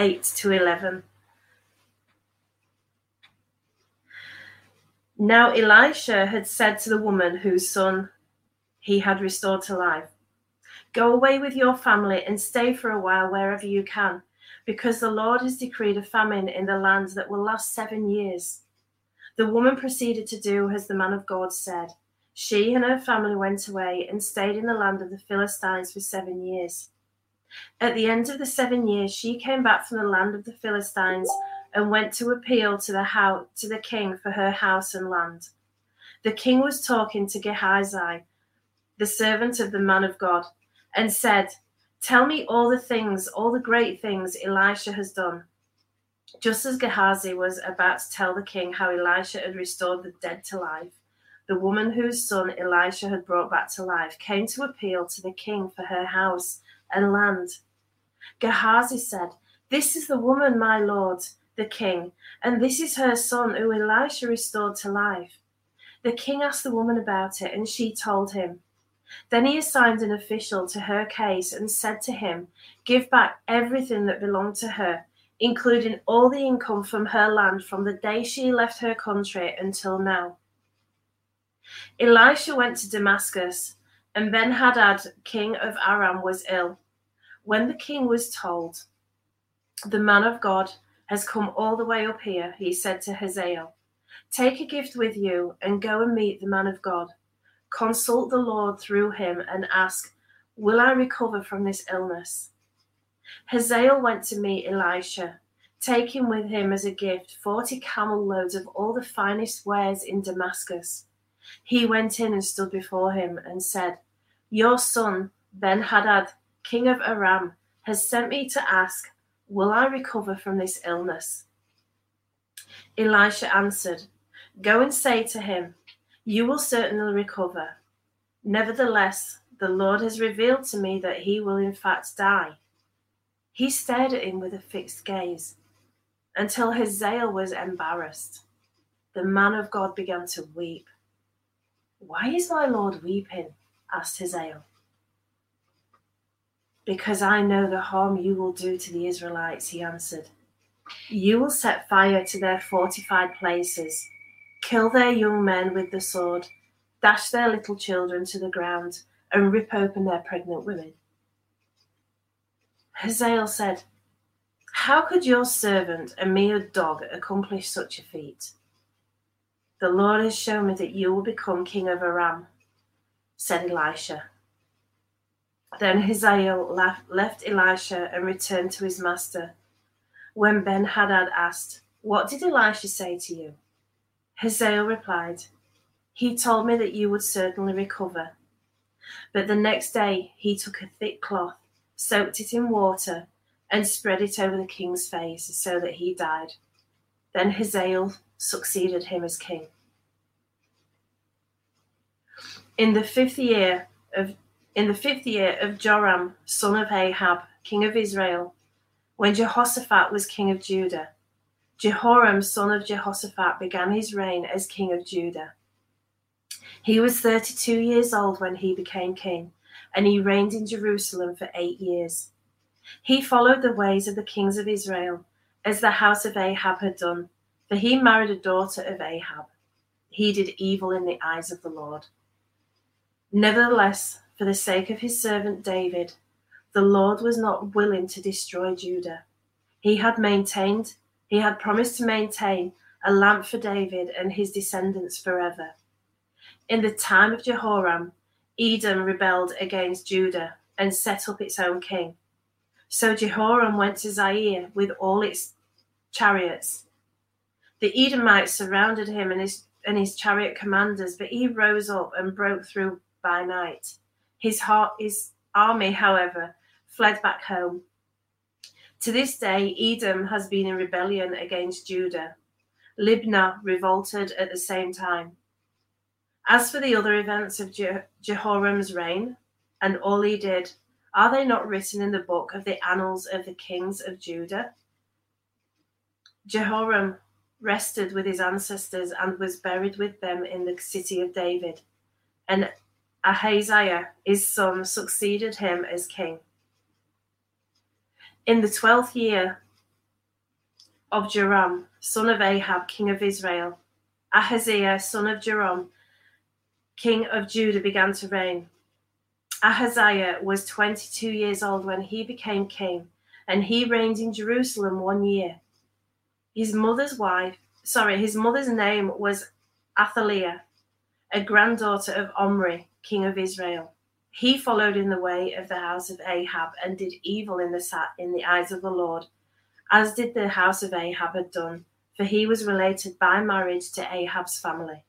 8 to 11. Now Elisha had said to the woman whose son he had restored to life, Go away with your family and stay for a while wherever you can, because the Lord has decreed a famine in the land that will last seven years. The woman proceeded to do as the man of God said. She and her family went away and stayed in the land of the Philistines for seven years. At the end of the seven years, she came back from the land of the Philistines and went to appeal to the house, to the king for her house and land. The king was talking to Gehazi, the servant of the man of God, and said, Tell me all the things, all the great things Elisha has done. Just as Gehazi was about to tell the king how Elisha had restored the dead to life, the woman whose son Elisha had brought back to life came to appeal to the king for her house and land. Gehazi said, This is the woman, my lord, the king, and this is her son who Elisha restored to life. The king asked the woman about it, and she told him. Then he assigned an official to her case and said to him, Give back everything that belonged to her, including all the income from her land from the day she left her country until now. Elisha went to Damascus, and Ben Hadad, king of Aram, was ill. When the king was told, The man of God has come all the way up here, he said to Hazael, Take a gift with you and go and meet the man of God. Consult the Lord through him and ask, Will I recover from this illness? Hazael went to meet Elisha, taking with him as a gift forty camel loads of all the finest wares in Damascus. He went in and stood before him and said, Your son, Ben Hadad, king of Aram, has sent me to ask, Will I recover from this illness? Elisha answered, Go and say to him, You will certainly recover. Nevertheless, the Lord has revealed to me that he will in fact die. He stared at him with a fixed gaze until Hazael was embarrassed. The man of God began to weep. Why is my Lord weeping? asked Hazael because I know the harm you will do to the Israelites, he answered. You will set fire to their fortified places, kill their young men with the sword, dash their little children to the ground, and rip open their pregnant women. Hazael said, How could your servant, a mere dog, accomplish such a feat? The Lord has shown me that you will become king of Aram, said Elisha. Then Hazael left Elisha and returned to his master. When Ben Hadad asked, What did Elisha say to you? Hazael replied, He told me that you would certainly recover. But the next day he took a thick cloth, soaked it in water, and spread it over the king's face so that he died. Then Hazael succeeded him as king. In the fifth year of in the fifth year of Joram, son of Ahab, king of Israel, when Jehoshaphat was king of Judah, Jehoram, son of Jehoshaphat, began his reign as king of Judah. He was 32 years old when he became king, and he reigned in Jerusalem for eight years. He followed the ways of the kings of Israel, as the house of Ahab had done, for he married a daughter of Ahab. He did evil in the eyes of the Lord. Nevertheless, for the sake of his servant David, the Lord was not willing to destroy Judah. He had maintained, he had promised to maintain a lamp for David and his descendants forever. In the time of Jehoram, Edom rebelled against Judah and set up its own king. So Jehoram went to Zair with all its chariots. The Edomites surrounded him and his, and his chariot commanders, but he rose up and broke through by night. His, heart, his army, however, fled back home. To this day, Edom has been in rebellion against Judah. Libnah revolted at the same time. As for the other events of Je- Jehoram's reign and all he did, are they not written in the book of the annals of the kings of Judah? Jehoram rested with his ancestors and was buried with them in the city of David. And Ahaziah, his son, succeeded him as king. In the twelfth year of Joram, son of Ahab, king of Israel, Ahaziah, son of Joram, king of Judah, began to reign. Ahaziah was 22 years old when he became king, and he reigned in Jerusalem one year. His mother's wife, sorry, his mother's name was Athaliah, a granddaughter of Omri, king of Israel. He followed in the way of the house of Ahab and did evil in the in the eyes of the Lord, as did the house of Ahab had done, for he was related by marriage to Ahab's family.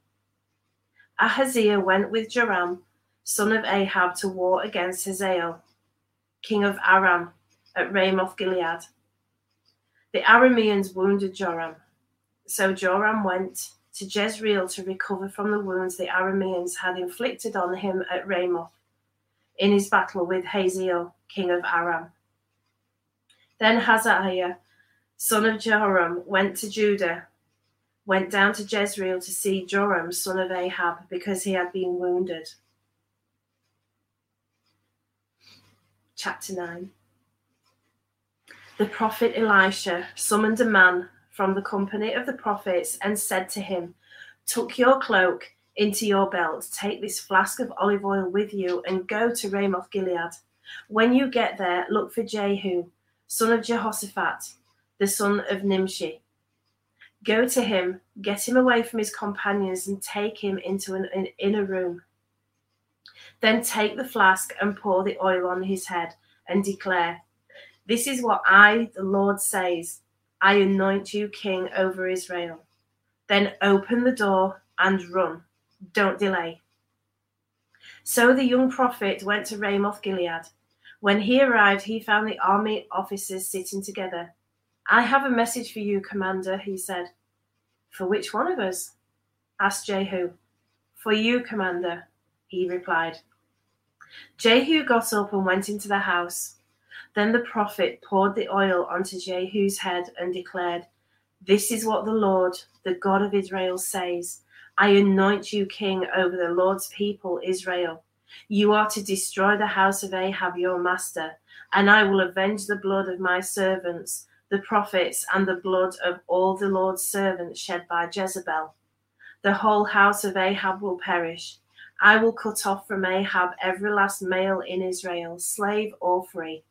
Ahaziah went with Joram, son of Ahab, to war against Hazael, king of Aram, at Ramoth Gilead. The Arameans wounded Joram. So Joram went to Jezreel to recover from the wounds the Arameans had inflicted on him at Ramoth in his battle with Hazael, king of Aram. Then Hazael, son of Jehoram, went to Judah, went down to Jezreel to see Joram, son of Ahab, because he had been wounded. Chapter 9 the prophet Elisha summoned a man from the company of the prophets and said to him, Tuck your cloak into your belt, take this flask of olive oil with you, and go to Ramoth Gilead. When you get there, look for Jehu, son of Jehoshaphat, the son of Nimshi. Go to him, get him away from his companions, and take him into an, an inner room. Then take the flask and pour the oil on his head, and declare, this is what I, the Lord, says I anoint you king over Israel. Then open the door and run. Don't delay. So the young prophet went to Ramoth Gilead. When he arrived, he found the army officers sitting together. I have a message for you, commander, he said. For which one of us? asked Jehu. For you, commander, he replied. Jehu got up and went into the house. Then the prophet poured the oil onto Jehu's head and declared, This is what the Lord, the God of Israel, says I anoint you king over the Lord's people, Israel. You are to destroy the house of Ahab, your master, and I will avenge the blood of my servants, the prophets, and the blood of all the Lord's servants shed by Jezebel. The whole house of Ahab will perish. I will cut off from Ahab every last male in Israel, slave or free.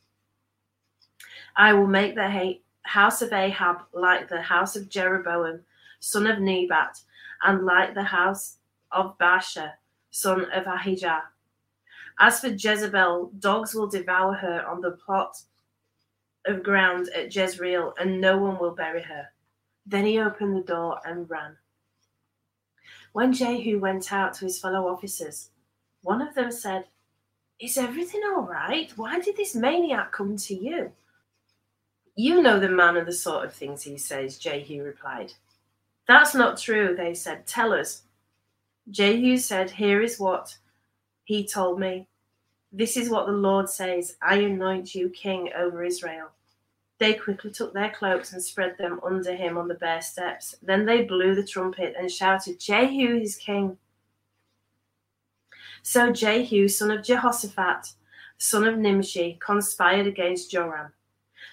I will make the house of Ahab like the house of Jeroboam, son of Nebat, and like the house of Baasha, son of Ahijah. As for Jezebel, dogs will devour her on the plot of ground at Jezreel, and no one will bury her. Then he opened the door and ran. When Jehu went out to his fellow officers, one of them said, Is everything all right? Why did this maniac come to you? You know the man and the sort of things he says, Jehu replied. That's not true, they said. Tell us. Jehu said, Here is what he told me. This is what the Lord says I anoint you king over Israel. They quickly took their cloaks and spread them under him on the bare steps. Then they blew the trumpet and shouted, Jehu is king. So Jehu, son of Jehoshaphat, son of Nimshi, conspired against Joram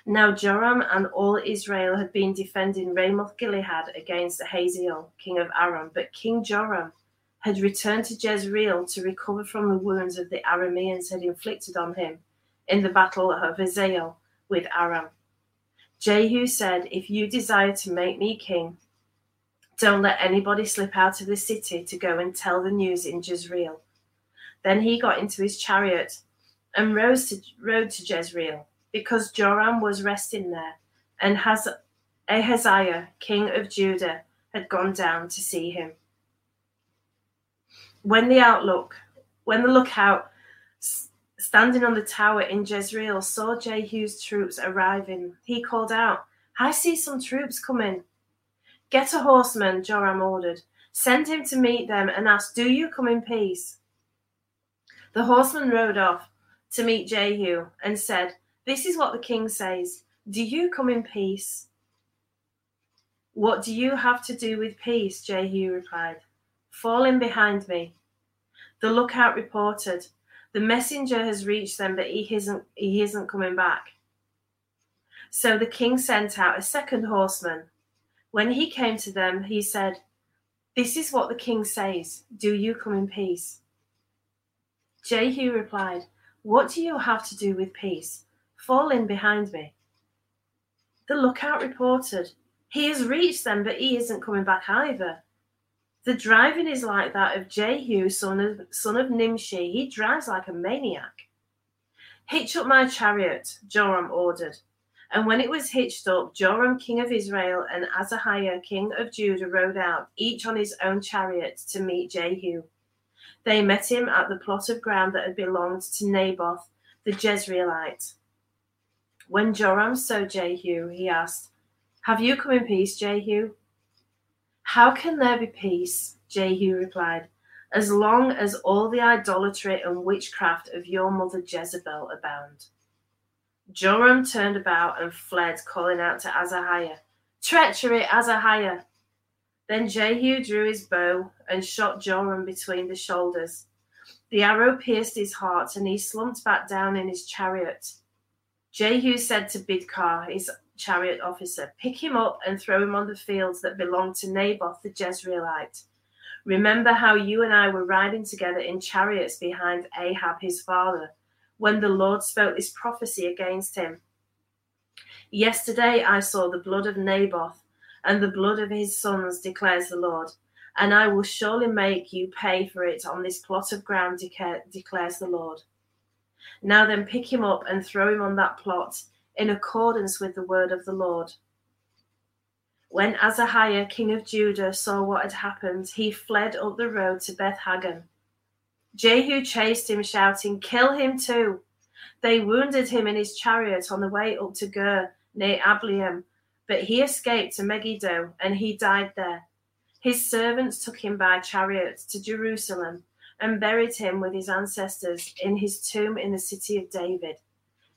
now Joram and all Israel had been defending Ramoth Gilead against Hazael, king of Aram, but King Joram had returned to Jezreel to recover from the wounds that the Arameans had inflicted on him in the battle of Hazael with Aram. Jehu said, If you desire to make me king, don't let anybody slip out of the city to go and tell the news in Jezreel. Then he got into his chariot and rose to, rode to Jezreel because Joram was resting there, and Ahaziah, king of Judah, had gone down to see him. When the outlook, when the lookout standing on the tower in Jezreel, saw Jehu's troops arriving. He called out, I see some troops coming. Get a horseman, Joram ordered. Send him to meet them and ask, Do you come in peace? The horseman rode off to meet Jehu and said, This is what the king says Do you come in peace? What do you have to do with peace? Jehu replied. Fall in behind me. The lookout reported, The messenger has reached them, but he isn't, he isn't coming back. So the king sent out a second horseman. When he came to them, he said, This is what the king says Do you come in peace? Jehu replied, What do you have to do with peace? Fall in behind me. The lookout reported, He has reached them, but he isn't coming back either. The driving is like that of Jehu, son of, son of Nimshi. He drives like a maniac. Hitch up my chariot, Joram ordered. And when it was hitched up, Joram, king of Israel, and Ahaziah, king of Judah, rode out, each on his own chariot, to meet Jehu. They met him at the plot of ground that had belonged to Naboth the Jezreelite. When Joram saw Jehu, he asked, Have you come in peace, Jehu? How can there be peace? Jehu replied, As long as all the idolatry and witchcraft of your mother Jezebel abound. Joram turned about and fled, calling out to Ahaziah, Treachery, Ahaziah! Then Jehu drew his bow and shot Joram between the shoulders. The arrow pierced his heart, and he slumped back down in his chariot. Jehu said to Bidkar, his chariot officer, Pick him up and throw him on the fields that belong to Naboth the Jezreelite. Remember how you and I were riding together in chariots behind Ahab his father when the Lord spoke this prophecy against him. Yesterday I saw the blood of Naboth and the blood of his sons, declares the Lord, and I will surely make you pay for it on this plot of ground, declares the Lord. Now then, pick him up and throw him on that plot in accordance with the word of the Lord. When Ahaziah, king of Judah, saw what had happened, he fled up the road to Beth Haggan. Jehu chased him, shouting, Kill him too. They wounded him in his chariot on the way up to Gur, near Ibleam, but he escaped to Megiddo, and he died there. His servants took him by chariot to Jerusalem and buried him with his ancestors in his tomb in the city of David.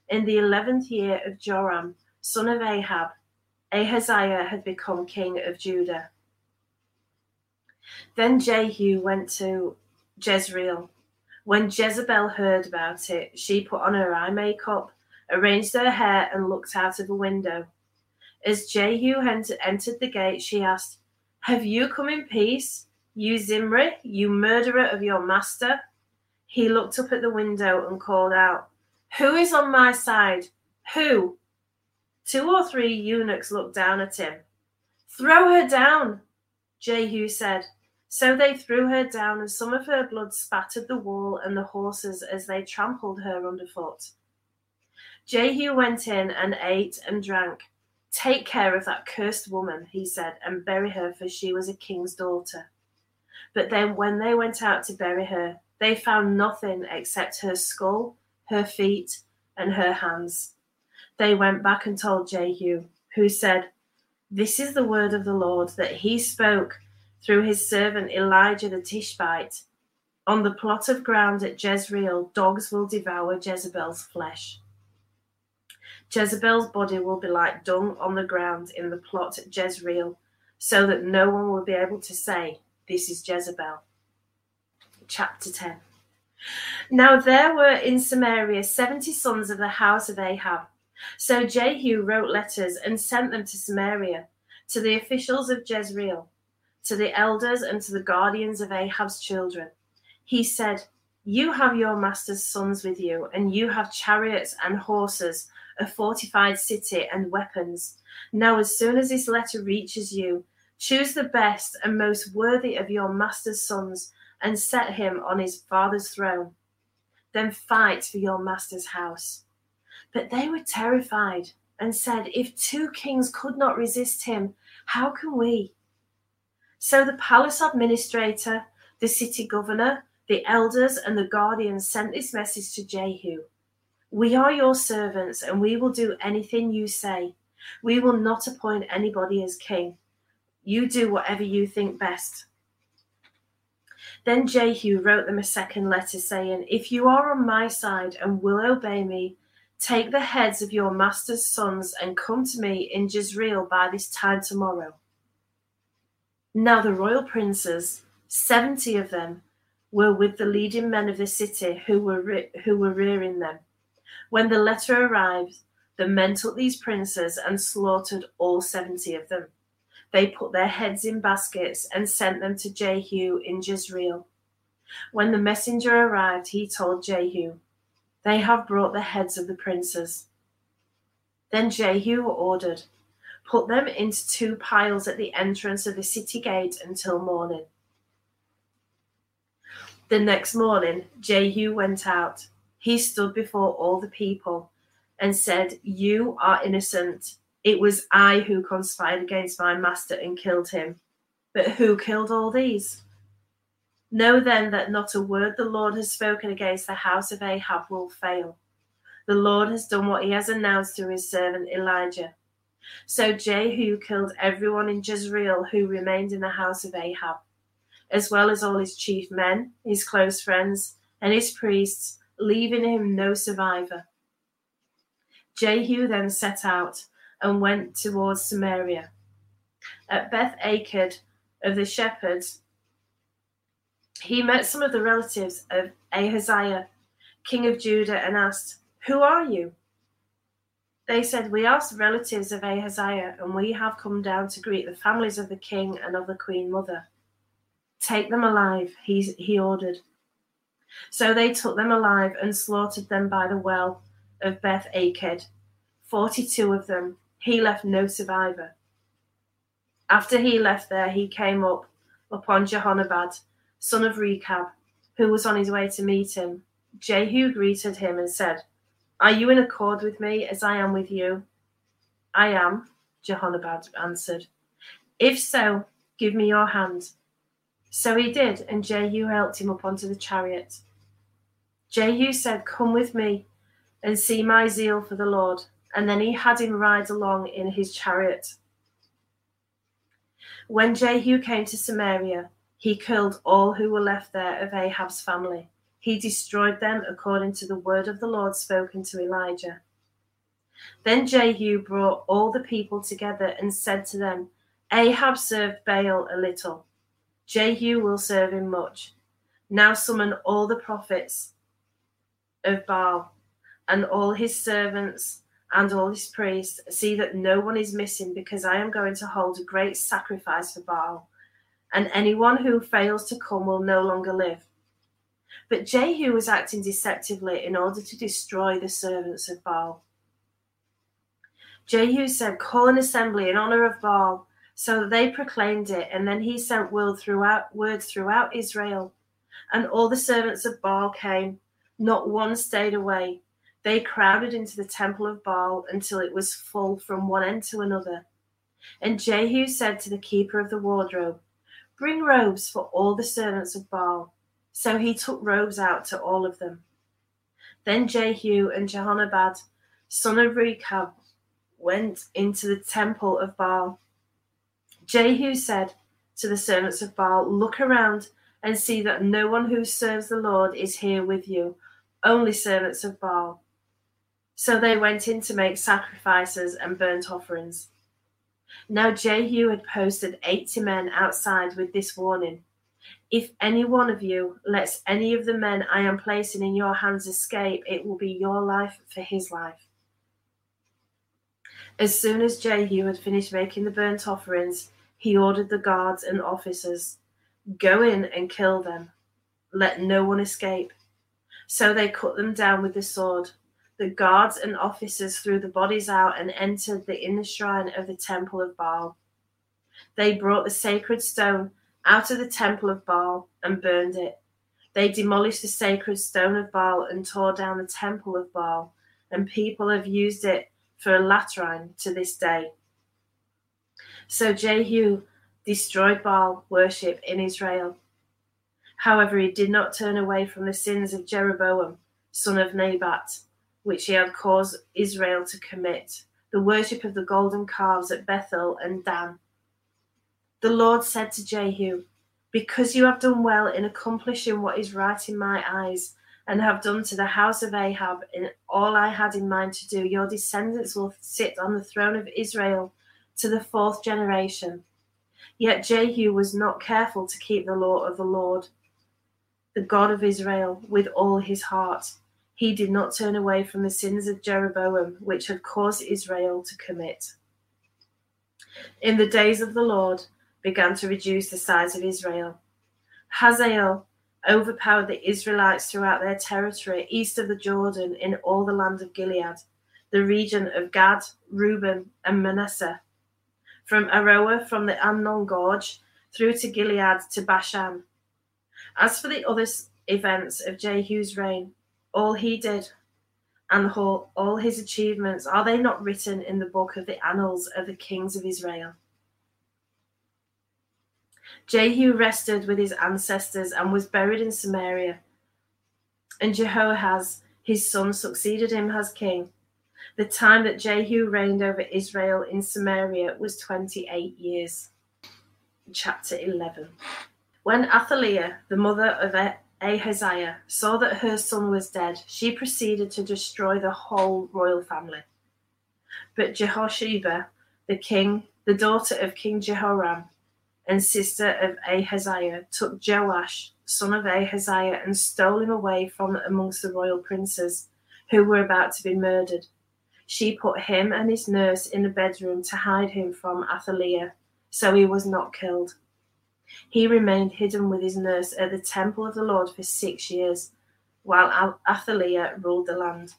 In the eleventh year of Joram, son of Ahab, Ahaziah had become king of Judah. Then Jehu went to Jezreel. When Jezebel heard about it, she put on her eye makeup, arranged her hair, and looked out of a window. As Jehu entered the gate, she asked, Have you come in peace, you Zimri, you murderer of your master? He looked up at the window and called out, Who is on my side? Who? Two or three eunuchs looked down at him. Throw her down, Jehu said. So they threw her down, and some of her blood spattered the wall and the horses as they trampled her underfoot. Jehu went in and ate and drank. Take care of that cursed woman, he said, and bury her, for she was a king's daughter. But then, when they went out to bury her, they found nothing except her skull, her feet, and her hands. They went back and told Jehu, who said, This is the word of the Lord that he spoke through his servant Elijah the Tishbite. On the plot of ground at Jezreel, dogs will devour Jezebel's flesh. Jezebel's body will be like dung on the ground in the plot at Jezreel, so that no one will be able to say, This is Jezebel. Chapter 10 Now there were in Samaria seventy sons of the house of Ahab. So Jehu wrote letters and sent them to Samaria, to the officials of Jezreel to the elders and to the guardians of Ahab's children. He said, You have your master's sons with you, and you have chariots and horses, a fortified city, and weapons. Now, as soon as this letter reaches you, choose the best and most worthy of your master's sons and set him on his father's throne. Then fight for your master's house. But they were terrified and said, If two kings could not resist him, how can we? So the palace administrator, the city governor, The elders and the guardians sent this message to Jehu We are your servants, and we will do anything you say. We will not appoint anybody as king. You do whatever you think best. Then Jehu wrote them a second letter saying, If you are on my side and will obey me, take the heads of your master's sons and come to me in Jezreel by this time tomorrow. Now the royal princes, seventy of them, were with the leading men of the city who were, re- who were rearing them. When the letter arrived, the men took these princes and slaughtered all seventy of them. They put their heads in baskets and sent them to Jehu in Jezreel. When the messenger arrived, he told Jehu, They have brought the heads of the princes. Then Jehu ordered, Put them into two piles at the entrance of the city gate until morning. The next morning, Jehu went out. He stood before all the people and said, You are innocent. It was I who conspired against my master and killed him. But who killed all these? Know then that not a word the Lord has spoken against the house of Ahab will fail. The Lord has done what he has announced through his servant Elijah. So Jehu killed everyone in Jezreel who remained in the house of Ahab, as well as all his chief men, his close friends, and his priests, leaving him no survivor. Jehu then set out and went towards Samaria. At Beth Eked of the shepherds, he met some of the relatives of Ahaziah, king of Judah, and asked, Who are you? They said, We are relatives of Ahaziah, and we have come down to greet the families of the king and of the queen mother. Take them alive, he, he ordered. So they took them alive and slaughtered them by the well of Beth Eked, forty two of them, he left no survivor. After he left there, he came up upon Jehonadab, son of Rechab, who was on his way to meet him. Jehu greeted him and said, Are you in accord with me as I am with you? I am, Jehonadab answered. If so, give me your hand. So he did, and Jehu helped him up onto the chariot. Jehu said, Come with me and see my zeal for the Lord and then he had him ride along in his chariot. When Jehu came to Samaria, he killed all who were left there of Ahab's family. He destroyed them according to the word of the Lord spoken to Elijah. Then Jehu brought all the people together and said to them, Ahab served Baal a little. Jehu will serve him much. Now summon all the prophets of Baal and all his servants and all his priests, see that no one is missing, because I am going to hold a great sacrifice for Baal, and anyone who fails to come will no longer live. But Jehu was acting deceptively in order to destroy the servants of Baal. Jehu said, Call an assembly in honor of Baal. So they proclaimed it, and then he sent word throughout, words throughout Israel. And all the servants of Baal came, not one stayed away. They crowded into the temple of Baal until it was full from one end to another. And Jehu said to the keeper of the wardrobe, Bring robes for all the servants of Baal. So he took robes out to all of them. Then Jehu and Jehonadab, son of Rechab, went into the temple of Baal. Jehu said to the servants of Baal, Look around and see that no one who serves the Lord is here with you, only servants of Baal. So they went in to make sacrifices and burnt offerings. Now Jehu had posted eighty men outside with this warning If any one of you lets any of the men I am placing in your hands escape, it will be your life for his life. As soon as Jehu had finished making the burnt offerings, he ordered the guards and officers Go in and kill them. Let no one escape. So they cut them down with the sword the guards and officers threw the bodies out and entered the inner shrine of the temple of Baal. They brought the sacred stone out of the temple of Baal and burned it. They demolished the sacred stone of Baal and tore down the temple of Baal, and people have used it for a latrine to this day. So Jehu destroyed Baal worship in Israel. However, he did not turn away from the sins of Jeroboam, son of Nebat, which he had caused Israel to commit, the worship of the golden calves at Bethel and Dan. The Lord said to Jehu, Because you have done well in accomplishing what is right in my eyes, and have done to the house of Ahab in all I had in mind to do, your descendants will sit on the throne of Israel to the fourth generation. Yet Jehu was not careful to keep the law of the Lord, the God of Israel, with all his heart. He did not turn away from the sins of Jeroboam, which had caused Israel to commit. In the days of the Lord, began to reduce the size of Israel. Hazael overpowered the Israelites throughout their territory east of the Jordan in all the land of Gilead, the region of Gad, Reuben, and Manasseh, from Aroer from the Arnon Gorge through to Gilead to Bashan. As for the other events of Jehu's reign, all he did and all, all his achievements, are they not written in the book of the annals of the kings of Israel? Jehu rested with his ancestors and was buried in Samaria. And Jehoahaz, his son, succeeded him as king. The time that Jehu reigned over Israel in Samaria was 28 years. Chapter 11. When Athaliah, the mother of Ahaziah, saw that her son was dead, she proceeded to destroy the whole royal family. But Jehosheba, the king, the daughter of King Jehoram, and sister of Ahaziah, took Joash, son of Ahaziah, and stole him away from amongst the royal princes who were about to be murdered. She put him and his nurse in a bedroom to hide him from Athaliah, so he was not killed. He remained hidden with his nurse at the temple of the Lord for six years, while Athaliah ruled the land.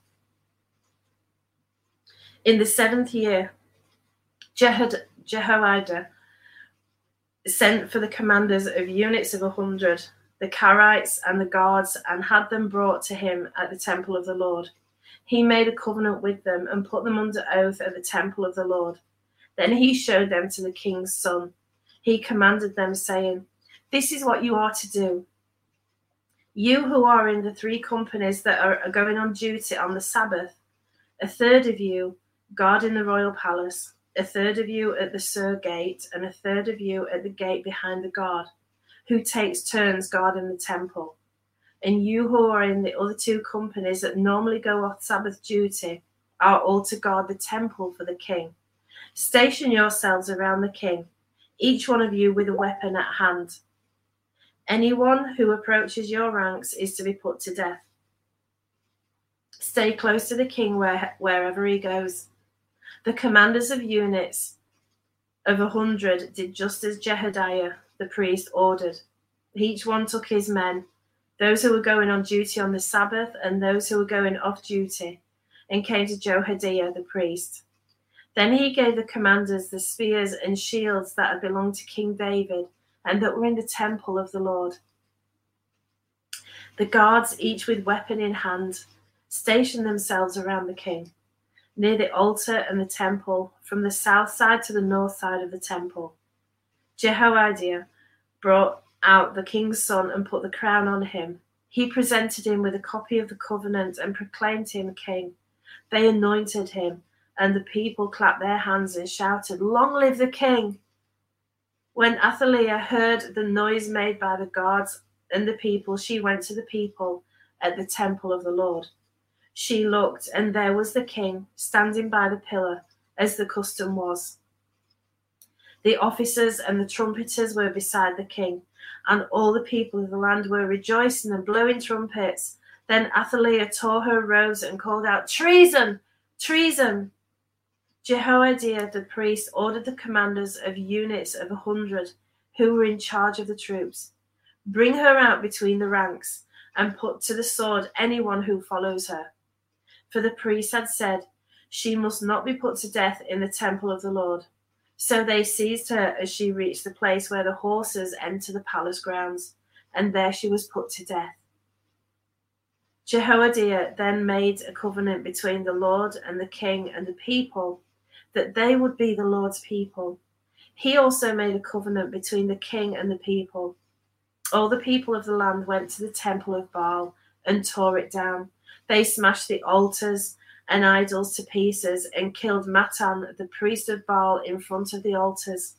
In the seventh year, Jehod- Jehoiada sent for the commanders of units of a hundred, the Carites and the guards, and had them brought to him at the temple of the Lord. He made a covenant with them and put them under oath at the temple of the Lord. Then he showed them to the king's son. He commanded them, saying, This is what you are to do. You who are in the three companies that are going on duty on the Sabbath, a third of you guard in the royal palace a third of you at the Sur gate, and a third of you at the gate behind the guard, who takes turns guarding the temple. And you who are in the other two companies that normally go off Sabbath duty are all to guard the temple for the king. Station yourselves around the king, each one of you with a weapon at hand. Anyone who approaches your ranks is to be put to death. Stay close to the king where, wherever he goes the commanders of units of a hundred did just as Jehoiada the priest ordered. Each one took his men, those who were going on duty on the Sabbath and those who were going off duty, and came to Jehoiada the priest. Then he gave the commanders the spears and shields that had belonged to King David and that were in the temple of the Lord. The guards, each with weapon in hand, stationed themselves around the king near the altar and the temple, from the south side to the north side of the temple. Jehoiada brought out the king's son and put the crown on him. He presented him with a copy of the covenant and proclaimed him king. They anointed him, and the people clapped their hands and shouted, Long live the king! When Athaliah heard the noise made by the guards and the people, she went to the people at the temple of the Lord. She looked, and there was the king standing by the pillar, as the custom was. The officers and the trumpeters were beside the king, and all the people of the land were rejoicing and blowing trumpets. Then Athaliah tore her robes and called out, Treason! Treason! Jehoiada the priest ordered the commanders of units of a hundred who were in charge of the troops Bring her out between the ranks and put to the sword anyone who follows her for the priest had said, She must not be put to death in the temple of the Lord. So they seized her as she reached the place where the horses enter the palace grounds, and there she was put to death. Jehoiada then made a covenant between the Lord and the king and the people that they would be the Lord's people. He also made a covenant between the king and the people. All the people of the land went to the temple of Baal and tore it down. They smashed the altars and idols to pieces and killed Mattan, the priest of Baal, in front of the altars.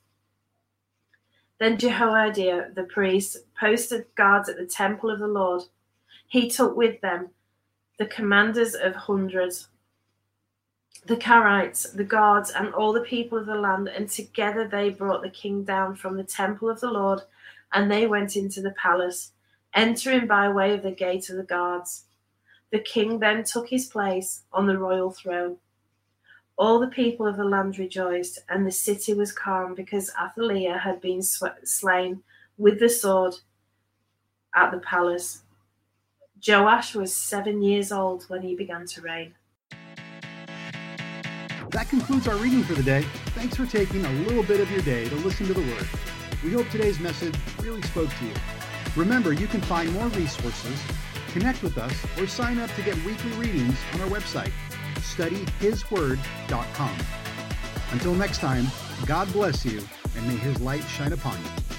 Then Jehoiada, the priest, posted guards at the temple of the Lord. He took with them the commanders of hundreds, the Carites, the guards, and all the people of the land, and together they brought the king down from the temple of the Lord, and they went into the palace, entering by way of the gate of the guards. The king then took his place on the royal throne. All the people of the land rejoiced, and the city was calm because Athaliah had been slain with the sword at the palace. Joash was seven years old when he began to reign. That concludes our reading for the day. Thanks for taking a little bit of your day to listen to the Word. We hope today's message really spoke to you. Remember, you can find more resources Connect with us or sign up to get weekly readings on our website, studyhisword.com. Until next time, God bless you and may his light shine upon you.